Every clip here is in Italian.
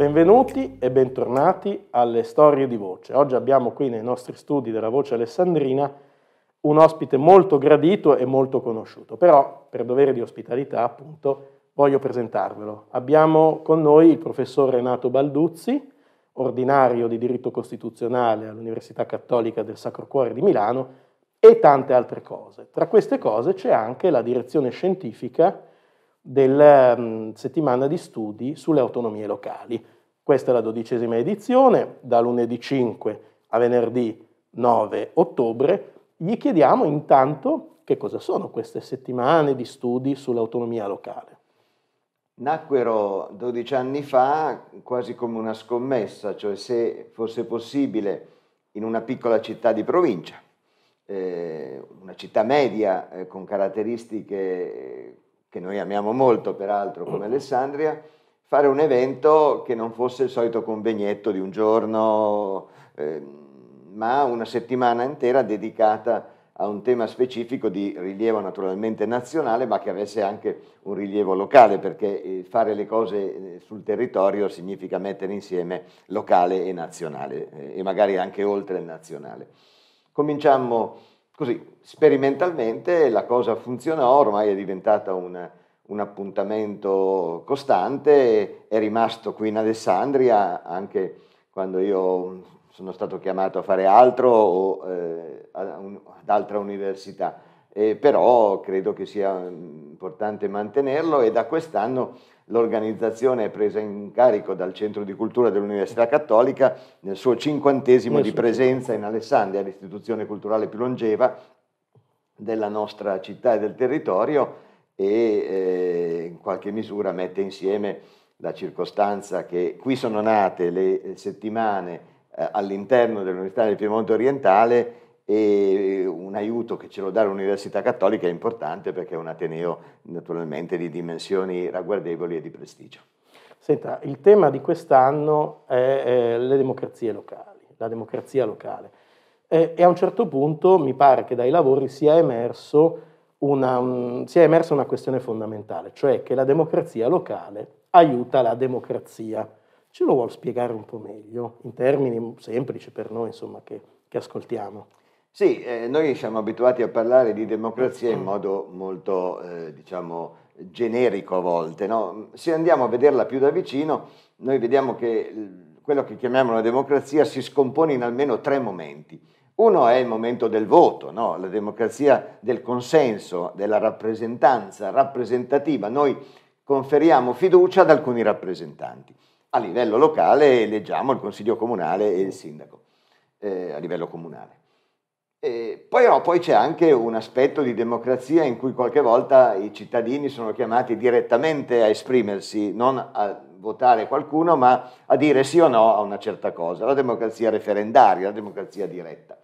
Benvenuti e bentornati alle Storie di Voce. Oggi abbiamo qui nei nostri studi della Voce Alessandrina un ospite molto gradito e molto conosciuto, però per dovere di ospitalità appunto voglio presentarvelo. Abbiamo con noi il professor Renato Balduzzi, ordinario di diritto costituzionale all'Università Cattolica del Sacro Cuore di Milano e tante altre cose. Tra queste cose c'è anche la direzione scientifica della um, settimana di studi sulle autonomie locali. Questa è la dodicesima edizione, da lunedì 5 a venerdì 9 ottobre. Gli chiediamo intanto che cosa sono queste settimane di studi sull'autonomia locale. Nacquero 12 anni fa quasi come una scommessa, cioè se fosse possibile in una piccola città di provincia, eh, una città media eh, con caratteristiche che noi amiamo molto peraltro come Alessandria, fare un evento che non fosse il solito convegnetto di un giorno, eh, ma una settimana intera dedicata a un tema specifico di rilievo naturalmente nazionale, ma che avesse anche un rilievo locale, perché eh, fare le cose eh, sul territorio significa mettere insieme locale e nazionale, eh, e magari anche oltre il nazionale. Cominciamo Così, sperimentalmente la cosa funzionò, ormai è diventata un, un appuntamento costante, è rimasto qui in Alessandria anche quando io sono stato chiamato a fare altro o eh, ad altra università. Eh, però credo che sia importante mantenerlo e da quest'anno l'organizzazione è presa in carico dal Centro di Cultura dell'Università Cattolica nel suo cinquantesimo di presenza in Alessandria, l'istituzione culturale più longeva della nostra città e del territorio e eh, in qualche misura mette insieme la circostanza che qui sono nate le settimane eh, all'interno dell'Università del Piemonte Orientale e un aiuto che ce lo dà l'Università Cattolica è importante perché è un Ateneo naturalmente di dimensioni ragguardevoli e di prestigio. Senta, il tema di quest'anno è, è le democrazie locali, la democrazia locale. E, e, a un certo punto mi pare che dai lavori sia, una, un, sia emersa una questione fondamentale, cioè che la democrazia locale aiuta la democrazia. Ce lo vuol spiegare un po' meglio, in termini semplici per noi, insomma, che, che ascoltiamo? Sì, eh, noi siamo abituati a parlare di democrazia in modo molto, eh, diciamo, generico a volte. No? Se andiamo a vederla più da vicino, noi vediamo che quello che chiamiamo la democrazia si scompone in almeno tre momenti. Uno è il momento del voto, no? la democrazia del consenso, della rappresentanza rappresentativa. Noi conferiamo fiducia ad alcuni rappresentanti. A livello locale eleggiamo il consiglio comunale e il sindaco, eh, a livello comunale. E poi, no, poi c'è anche un aspetto di democrazia in cui qualche volta i cittadini sono chiamati direttamente a esprimersi, non a votare qualcuno, ma a dire sì o no a una certa cosa, la democrazia referendaria, la democrazia diretta.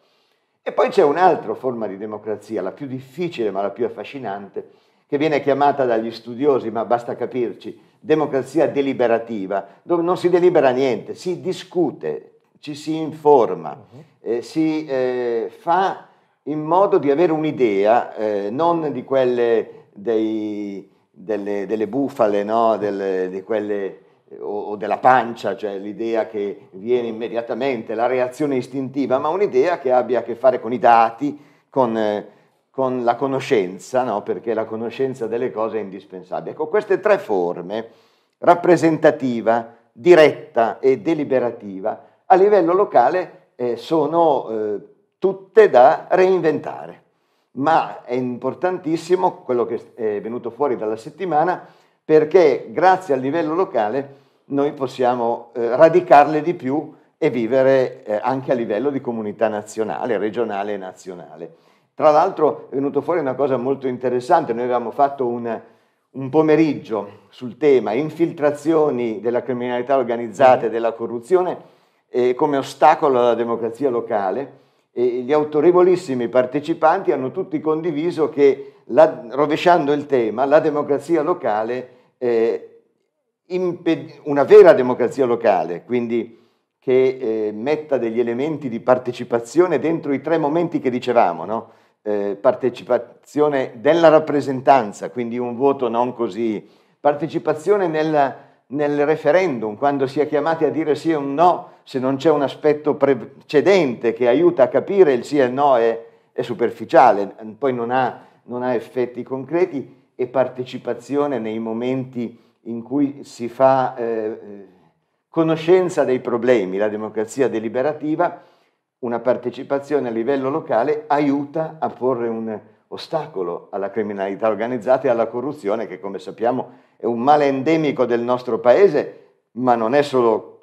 E poi c'è un'altra forma di democrazia, la più difficile ma la più affascinante, che viene chiamata dagli studiosi, ma basta capirci, democrazia deliberativa, dove non si delibera niente, si discute, ci si informa, uh-huh. eh, si eh, fa in modo di avere un'idea, eh, non di quelle dei, delle, delle, bufale, no? delle, di quelle, o, o, della pancia, cioè l'idea che viene immediatamente, la reazione istintiva, ma un'idea che abbia a che fare con i dati, con, eh, con la conoscenza, no? perché la conoscenza delle cose è indispensabile. Ecco, queste tre forme, rappresentativa, diretta e deliberativa, a livello locale eh, sono eh, tutte da reinventare. Ma è importantissimo quello che è venuto fuori dalla settimana perché grazie al livello locale noi possiamo eh, radicarle di più e vivere eh, anche a livello di comunità nazionale, regionale e nazionale. Tra l'altro è venuto fuori una cosa molto interessante, noi avevamo fatto un, un pomeriggio sul tema infiltrazioni della criminalità organizzata e della corruzione eh, come ostacolo alla democrazia locale e gli autorevolissimi partecipanti hanno tutti condiviso che, la, rovesciando il tema, la democrazia locale, eh, una vera democrazia locale, quindi che eh, metta degli elementi di partecipazione dentro i tre momenti che dicevamo, no? eh, partecipazione della rappresentanza, quindi un voto non così, partecipazione nella nel referendum, quando si è chiamati a dire sì o no, se non c'è un aspetto precedente che aiuta a capire il sì e il no è, è superficiale, poi non ha, non ha effetti concreti e partecipazione nei momenti in cui si fa eh, conoscenza dei problemi, la democrazia deliberativa, una partecipazione a livello locale aiuta a porre un ostacolo alla criminalità organizzata e alla corruzione che come sappiamo è un male endemico del nostro paese, ma non è solo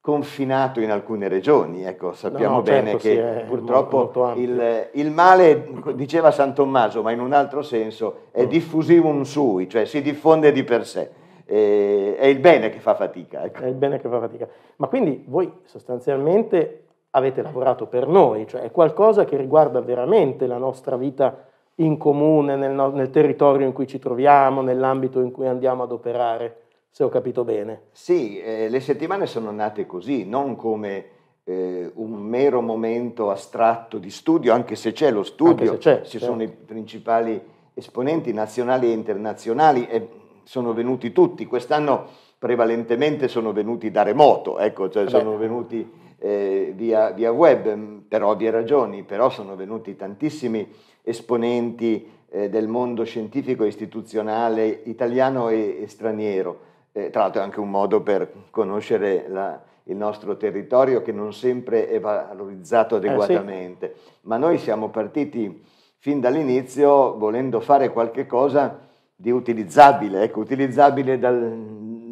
confinato in alcune regioni. Ecco, sappiamo no, bene certo, che purtroppo molto, molto il, il, male, diceva San Tommaso, ma in un altro senso, è mm. diffusivum sui, cioè si diffonde di per sé. E, è il bene che fa fatica. Ecco. È il bene che fa fatica. Ma quindi voi sostanzialmente avete lavorato per noi, cioè è qualcosa che riguarda veramente la nostra vita in comune, nel, nel territorio in cui ci troviamo, nell'ambito in cui andiamo ad operare se ho capito bene. Sì, eh, le settimane sono nate così, non come eh, un mero momento astratto di studio, anche se c'è lo studio, c'è, ci certo. sono i principali esponenti nazionali e internazionali e sono venuti tutti, quest'anno prevalentemente sono venuti da remoto, ecco, cioè sono venuti eh, via, via, web mm, per ovvie ragioni, però sono venuti tantissimi esponenti eh, del mondo scientifico e istituzionale italiano e, e straniero eh, tra l'altro è anche un modo per conoscere la, il nostro territorio che non sempre è valorizzato adeguatamente, eh sì. ma noi siamo partiti fin dall'inizio volendo fare qualche cosa di utilizzabile, ecco, utilizzabile dal,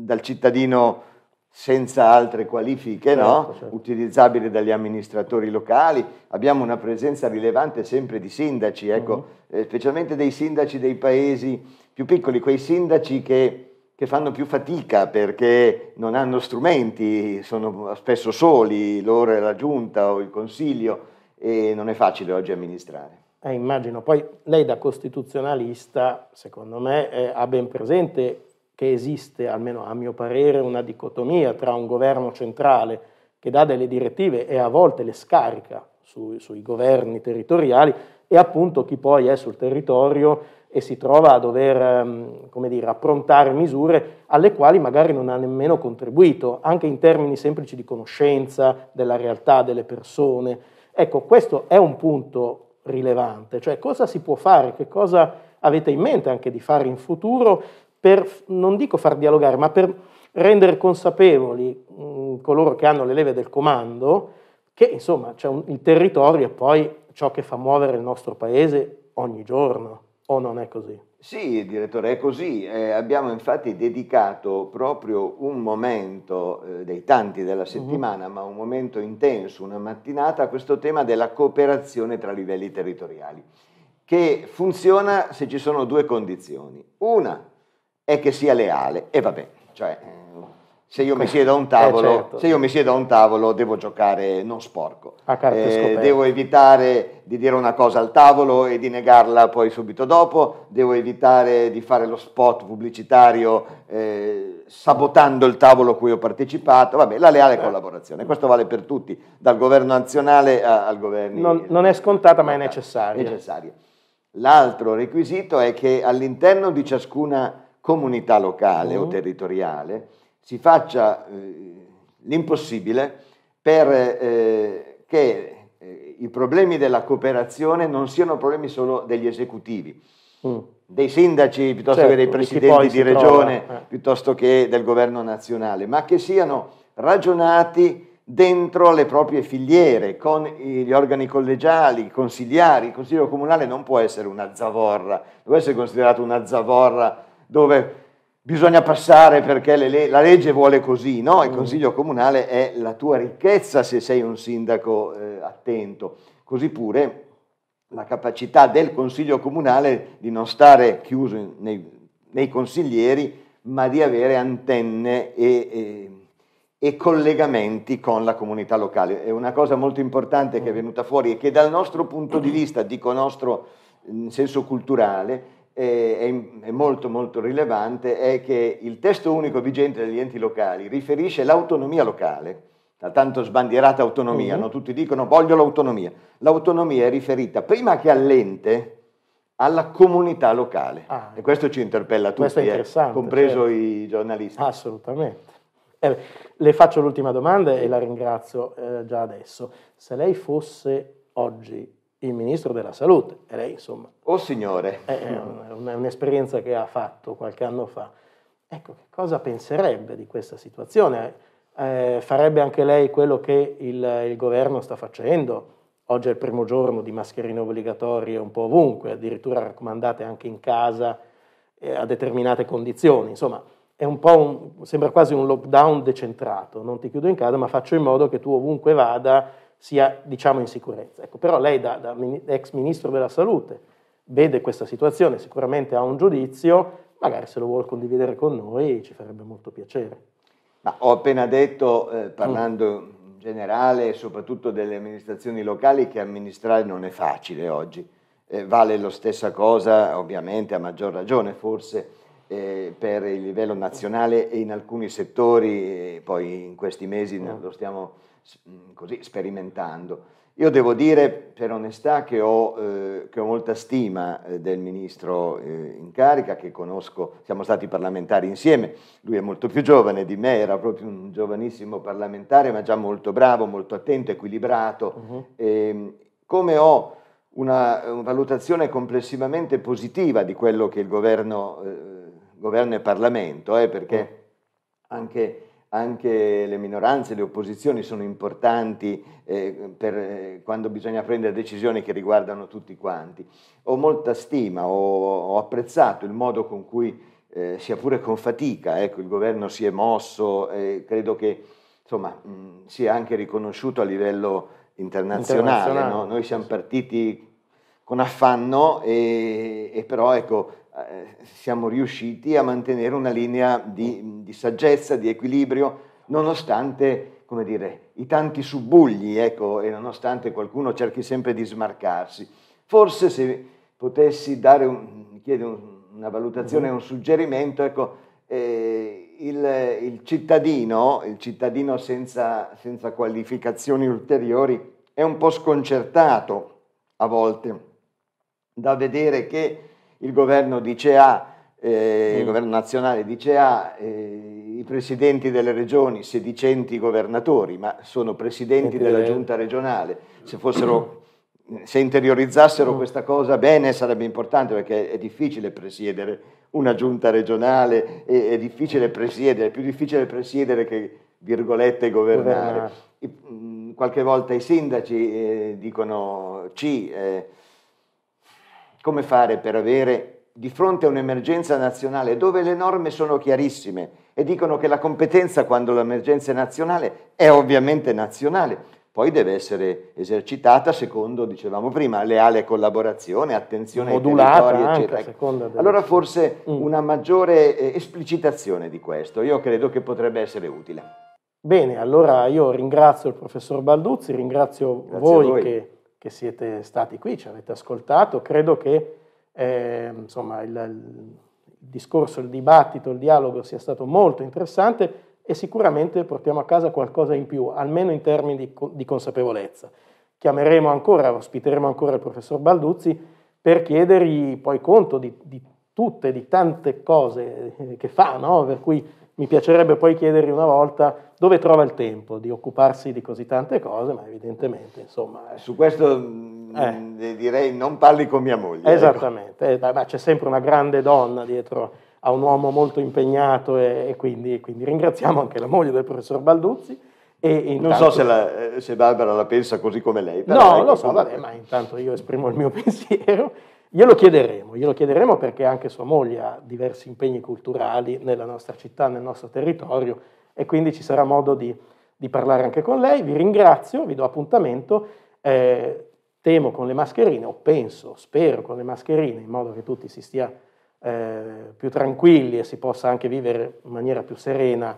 dal cittadino senza altre qualifiche, certo, no? certo. utilizzabile dagli amministratori locali. Abbiamo una presenza rilevante sempre di sindaci, ecco, eh, specialmente dei sindaci dei paesi più piccoli, quei sindaci che che fanno più fatica perché non hanno strumenti, sono spesso soli, loro e la giunta o il consiglio e non è facile oggi amministrare. Eh, immagino, poi lei da costituzionalista, secondo me, eh, ha ben presente che esiste, almeno a mio parere, una dicotomia tra un governo centrale che dà delle direttive e a volte le scarica su, sui governi territoriali e appunto chi poi è sul territorio e si trova a dover ehm, come dire, approntare misure alle quali magari non ha nemmeno contribuito, anche in termini semplici di conoscenza della realtà delle persone. Ecco, questo è un punto rilevante, cioè cosa si può fare, che cosa avete in mente anche di fare in futuro per, non dico far dialogare, ma per rendere consapevoli mh, mm, coloro che hanno le leve del comando che insomma un, il territorio è poi ciò che fa muovere il nostro paese ogni giorno. O non è così? Sì, direttore, è così. Eh, abbiamo infatti dedicato proprio un momento eh, dei tanti della mhm. settimana, uh-huh. ma un momento intenso, una mattinata, a questo tema della cooperazione tra livelli territoriali, che funziona se ci sono due condizioni. Una è che sia leale, e vabbè, cioè se io, mi siedo a un eh, tavolo, eh certo. se io mi siedo a un tavolo devo giocare non sporco. Eh, devo evitare di dire una cosa al tavolo e di negarla poi subito dopo, devo evitare di fare lo spot pubblicitario eh, sabotando il tavolo a cui ho partecipato. Vabbè, la leale collaborazione, questo vale per tutti, dal governo nazionale al governo. Non, non, è scontata ma è necessaria. necessaria. L'altro requisito è che all'interno di ciascuna comunità locale uh-huh. o mm. territoriale si faccia eh, l'impossibile per eh, che eh, i problemi della cooperazione non siano problemi solo degli esecutivi, mm. dei sindaci piuttosto certo, che dei presidenti di regione, trova, eh. piuttosto che del governo nazionale, ma che siano ragionati dentro le proprie filiere, con gli organi collegiali, consigliari. Il Consiglio Comunale non può essere una zavorra, deve essere considerato una zavorra dove bisogna passare perché le, la legge vuole così, no? Il mm. Consiglio Comunale è la tua ricchezza se sei un sindaco eh, attento. Così pure la capacità del Consiglio Comunale di non stare chiuso nei, nei consiglieri, ma di avere antenne e, e, e, collegamenti con la comunità locale. È una cosa molto importante che è venuta fuori e che dal nostro punto di vista, dico nostro in senso culturale, è, molto molto rilevante è che il testo unico vigente degli enti locali riferisce l'autonomia locale, la tanto sbandierata autonomia, uh-huh. no? tutti dicono voglio l'autonomia, l'autonomia è riferita prima che all'ente alla comunità locale. Ah, e questo ci interpella tutti, eh, compreso certo. i giornalisti. Assolutamente. Eh, le faccio l'ultima domanda e la ringrazio eh, già adesso. Se lei fosse oggi il ministro della salute, e lei insomma... Oh signore! È, è, un, è un'esperienza che ha fatto qualche anno fa. Ecco, che cosa penserebbe di questa situazione? Eh, farebbe anche lei quello che il, il governo sta facendo? Oggi è il primo giorno di mascherine obbligatorie un po' ovunque, addirittura raccomandate anche in casa eh, a determinate condizioni. Insomma, è un po' un, sembra quasi un lockdown decentrato. Non ti chiudo in casa, ma faccio in modo che tu ovunque vada sia, diciamo, in sicurezza. Ecco, però lei, da, da ex ministro della salute, vede questa situazione, sicuramente ha un giudizio, magari se lo vuole condividere con noi ci farebbe molto piacere. Ma ho appena detto, eh, parlando mm generale e soprattutto delle amministrazioni locali che amministrare non è facile oggi. Eh, vale la stessa cosa, ovviamente, a maggior ragione forse, eh, per il livello nazionale e in alcuni settori, eh, poi in questi mesi mm. lo stiamo così sperimentando. Io devo dire per onestà che ho, eh, che ho molta stima eh, del ministro eh, in carica, che conosco, siamo stati parlamentari insieme, lui è molto più giovane di me, era proprio un giovanissimo parlamentare, ma già molto bravo, molto attento, equilibrato. Uh-huh. E, come ho una, una, valutazione complessivamente positiva di quello che il governo, eh, governo e Parlamento, eh, perché uh-huh. anche anche le minoranze, le opposizioni sono importanti eh, per, eh, quando bisogna prendere decisioni che riguardano tutti quanti. Ho molta stima, ho, ho apprezzato il modo con cui, eh, sia pure con fatica, ecco, il governo si è mosso, credo che insomma, mh, sia anche riconosciuto a livello internazionale. internazionale. No? Noi siamo partiti con affanno e, e però ecco, eh, siamo riusciti a mantenere una linea di, di saggezza, di equilibrio, nonostante come dire, i tanti subbugli, ecco, e nonostante qualcuno cerchi sempre di smarcarsi. Forse se potessi dare un, un, una valutazione, un suggerimento, ecco, eh, il, il, cittadino, il cittadino senza, senza qualificazioni ulteriori, è un po' sconcertato a volte da vedere che il governo dice A, eh, mm. il governo nazionale dice A, eh, i presidenti delle regioni, sedicenti governatori, ma sono presidenti della giunta regionale, se fossero se interiorizzassero mm. questa cosa bene sarebbe importante perché è difficile presiedere una giunta regionale, è, è difficile presiedere, è più difficile presiedere che, virgolette, governare. mm, qualche volta i sindaci eh, dicono C, eh, come fare per avere di fronte a un'emergenza nazionale dove le norme sono chiarissime e dicono che la competenza quando l'emergenza è nazionale è ovviamente nazionale, poi deve essere esercitata secondo, dicevamo prima, leale collaborazione, attenzione Modulata ai territori, eccetera. Allora forse mm. una maggiore eh, esplicitazione di questo, io credo che potrebbe essere utile. Bene, allora io ringrazio il professor Balduzzi, ringrazio voi, voi. che che siete stati qui, ci avete ascoltato. Credo che eh, insomma, il, il, discorso, il dibattito, il dialogo sia stato molto interessante e sicuramente portiamo a casa qualcosa in più, almeno in termini di, di consapevolezza. Chiameremo ancora, ospiteremo ancora il professor Balduzzi per chiedergli poi conto di, di tutte, di tante cose che fa, no? per cui mi piacerebbe poi chiedergli una volta dove trova il tempo di occuparsi di così tante cose, ma evidentemente, insomma... Eh. Su questo mm, eh. direi non parli con mia moglie. Ecco. Esattamente, ecco. eh, c'è sempre una grande donna dietro a un uomo molto impegnato e, e quindi, quindi, ringraziamo anche la moglie del professor Balduzzi. Intanto... Non so se, la, eh, se, Barbara la pensa così come lei. no, ecco, lo so, vabbè, ma intanto io esprimo il mio pensiero Glielo chiederemo, glielo chiederemo perché anche sua moglie ha diversi impegni culturali nella nostra città, nel nostro territorio e quindi ci sarà modo di, di parlare anche con lei. Vi ringrazio, vi do appuntamento. Eh, temo con le mascherine, o penso, spero con le mascherine, in modo che tutti si stia eh, più tranquilli e si possa anche vivere in maniera più serena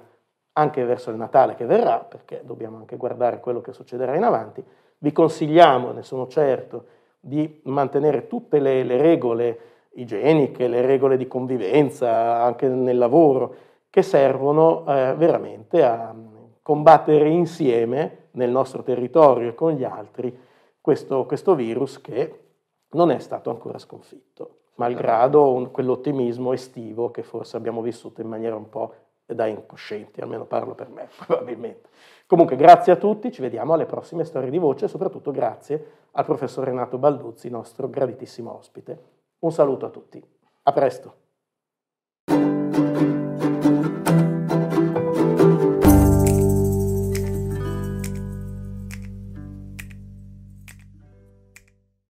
anche verso il Natale che verrà, perché dobbiamo anche guardare quello che succederà in avanti. Vi consigliamo, ne sono certo, di mantenere tutte le, le regole igieniche, le regole di convivenza anche nel lavoro, che servono eh, veramente a combattere insieme nel nostro territorio e con gli altri questo, questo virus che non è stato ancora sconfitto, malgrado un, quell'ottimismo estivo che forse abbiamo vissuto in maniera un po' da incoscienti, almeno parlo per me, probabilmente. Comunque grazie a tutti, ci vediamo alle prossime storie di voce e soprattutto grazie al professor Renato Balduzzi, nostro graditissimo ospite. Un saluto a tutti, a presto.